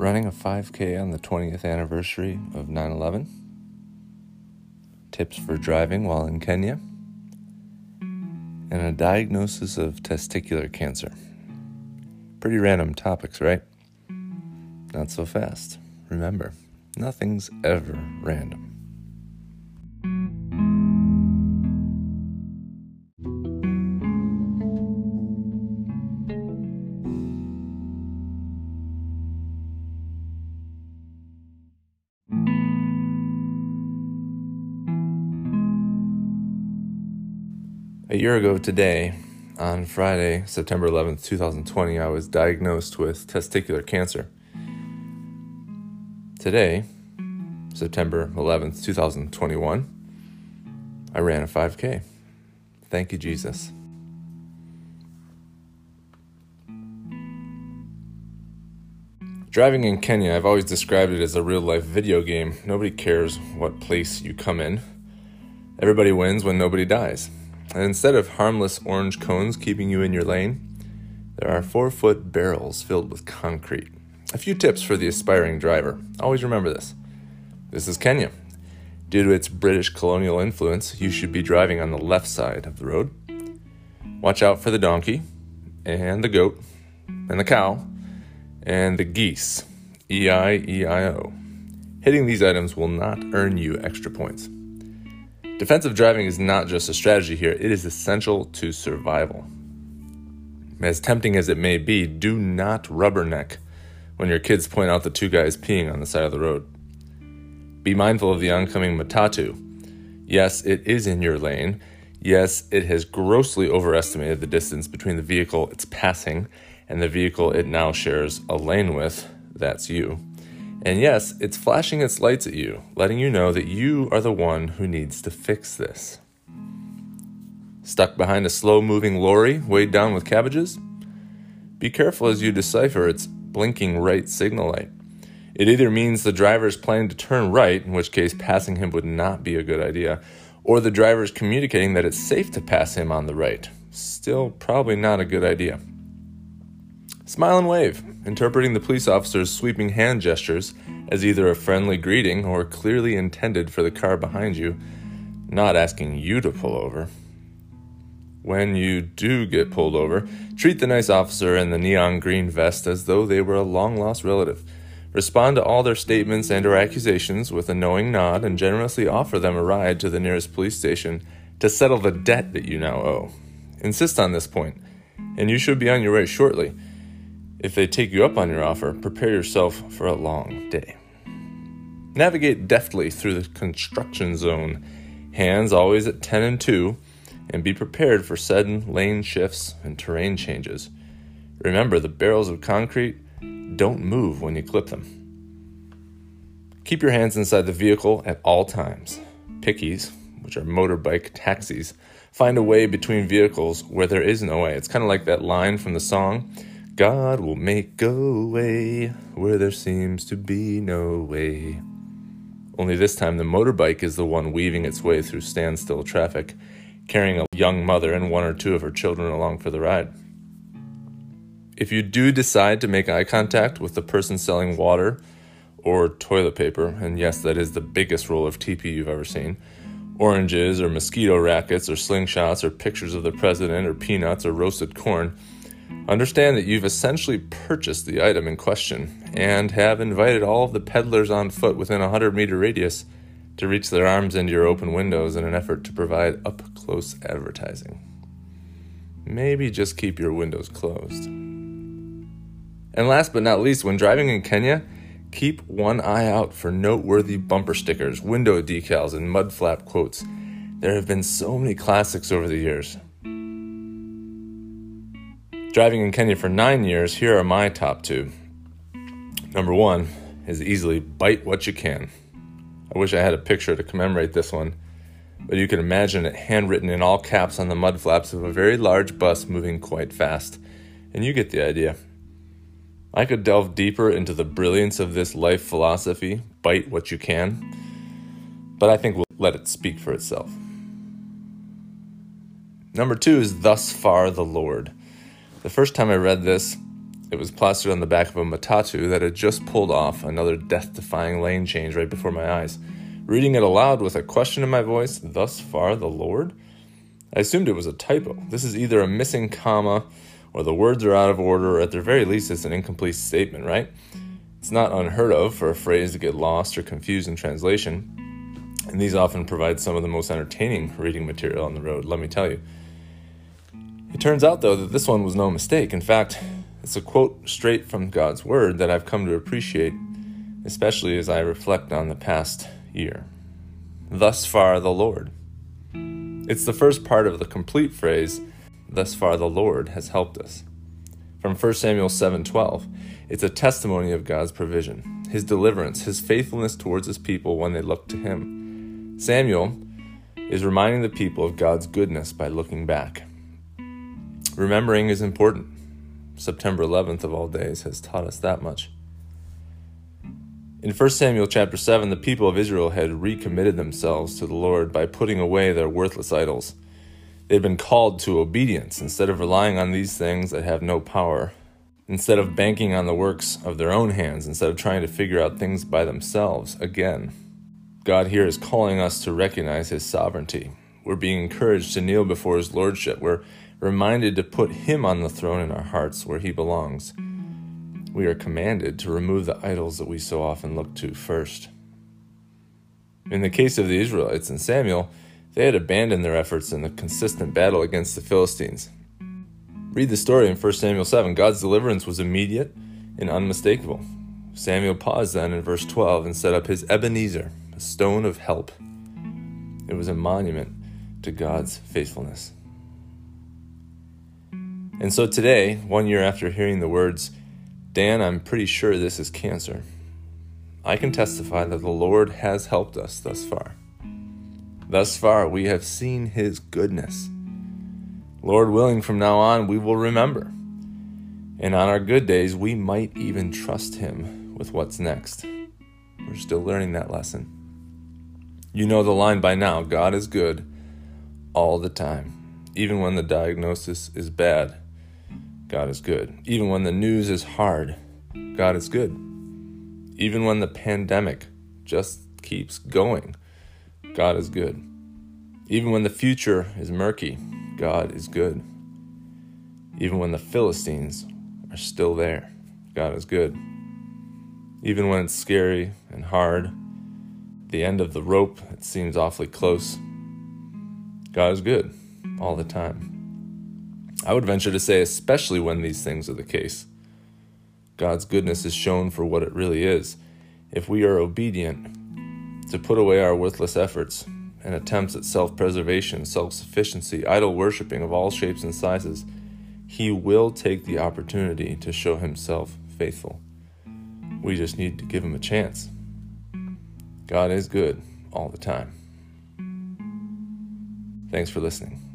running a 5K on the 20th anniversary of 9 11, tips for driving while in Kenya, and a diagnosis of testicular cancer. Pretty random topics, right? Not so fast. Remember, nothing's ever random. A year ago today, on Friday, September 11th, 2020, I was diagnosed with testicular cancer. Today, September 11th, 2021, I ran a 5K. Thank you, Jesus. Driving in Kenya, I've always described it as a real life video game. Nobody cares what place you come in. Everybody wins when nobody dies. And instead of harmless orange cones keeping you in your lane, there are four foot barrels filled with concrete. A few tips for the aspiring driver. Always remember this. This is Kenya. Due to its British colonial influence, you should be driving on the left side of the road. Watch out for the donkey, and the goat, and the cow, and the geese. E I E I O. Hitting these items will not earn you extra points. Defensive driving is not just a strategy here, it is essential to survival. As tempting as it may be, do not rubberneck when your kids point out the two guys peeing on the side of the road. Be mindful of the oncoming matatu. Yes, it is in your lane. Yes, it has grossly overestimated the distance between the vehicle it's passing and the vehicle it now shares a lane with. That's you. And yes, it's flashing its lights at you, letting you know that you are the one who needs to fix this. Stuck behind a slow moving lorry weighed down with cabbages? Be careful as you decipher its blinking right signal light. It either means the driver is planning to turn right, in which case passing him would not be a good idea, or the driver is communicating that it's safe to pass him on the right. Still, probably not a good idea. Smile and wave, interpreting the police officer's sweeping hand gestures as either a friendly greeting or clearly intended for the car behind you, not asking you to pull over. When you do get pulled over, treat the nice officer in the neon green vest as though they were a long lost relative. Respond to all their statements and or accusations with a knowing nod and generously offer them a ride to the nearest police station to settle the debt that you now owe. Insist on this point, and you should be on your way shortly. If they take you up on your offer, prepare yourself for a long day. Navigate deftly through the construction zone, hands always at 10 and 2, and be prepared for sudden lane shifts and terrain changes. Remember, the barrels of concrete don't move when you clip them. Keep your hands inside the vehicle at all times. Pickies, which are motorbike taxis, find a way between vehicles where there is no way. It's kind of like that line from the song God will make a way where there seems to be no way. Only this time, the motorbike is the one weaving its way through standstill traffic, carrying a young mother and one or two of her children along for the ride. If you do decide to make eye contact with the person selling water or toilet paper, and yes, that is the biggest roll of TP you've ever seen, oranges or mosquito rackets or slingshots or pictures of the president or peanuts or roasted corn, Understand that you've essentially purchased the item in question and have invited all of the peddlers on foot within a 100 meter radius to reach their arms into your open windows in an effort to provide up close advertising. Maybe just keep your windows closed. And last but not least, when driving in Kenya, keep one eye out for noteworthy bumper stickers, window decals, and mud flap quotes. There have been so many classics over the years. Driving in Kenya for nine years, here are my top two. Number one is easily bite what you can. I wish I had a picture to commemorate this one, but you can imagine it handwritten in all caps on the mud flaps of a very large bus moving quite fast, and you get the idea. I could delve deeper into the brilliance of this life philosophy, bite what you can, but I think we'll let it speak for itself. Number two is Thus Far the Lord. The first time I read this, It was plastered on the back of a Matatu that had just pulled off another death defying lane change right before my eyes. Reading it aloud with a question in my voice, Thus far the Lord? I assumed it was a typo. This is either a missing comma or the words are out of order, or at the very least, it's an incomplete statement, right? It's not unheard of for a phrase to get lost or confused in translation, and these often provide some of the most entertaining reading material on the road, let me tell you. It turns out, though, that this one was no mistake. In fact, it's a quote straight from God's Word that I've come to appreciate, especially as I reflect on the past year. Thus far, the Lord. It's the first part of the complete phrase, Thus far, the Lord has helped us. From 1 Samuel 7:12, it's a testimony of God's provision, his deliverance, his faithfulness towards his people when they look to him. Samuel is reminding the people of God's goodness by looking back. Remembering is important. September 11th of all days has taught us that much. In 1 Samuel chapter 7, the people of Israel had recommitted themselves to the Lord by putting away their worthless idols. They had been called to obedience instead of relying on these things that have no power, instead of banking on the works of their own hands, instead of trying to figure out things by themselves again. God here is calling us to recognize His sovereignty. We're being encouraged to kneel before His Lordship. We're reminded to put Him on the throne in our hearts where He belongs. We are commanded to remove the idols that we so often look to first. In the case of the Israelites and Samuel, they had abandoned their efforts in the consistent battle against the Philistines. Read the story in 1 Samuel 7. God's deliverance was immediate and unmistakable. Samuel paused then in verse 12 and set up his Ebenezer, a stone of help. It was a monument to God's faithfulness. And so today, one year after hearing the words, Dan, I'm pretty sure this is cancer, I can testify that the Lord has helped us thus far. Thus far, we have seen His goodness. Lord willing, from now on, we will remember. And on our good days, we might even trust Him with what's next. We're still learning that lesson. You know the line by now God is good all the time, even when the diagnosis is bad God is good. Even when the news is hard, God is good. Even when the pandemic just keeps going, God is good. Even when the future is murky, God is good. Even when the Philistines are still there, God is good. Even when it's scary and hard, the end of the rope, it seems awfully close, God is good all the time. I would venture to say, especially when these things are the case. God's goodness is shown for what it really is. If we are obedient to put away our worthless efforts and attempts at self preservation, self sufficiency, idol worshiping of all shapes and sizes, He will take the opportunity to show Himself faithful. We just need to give Him a chance. God is good all the time. Thanks for listening.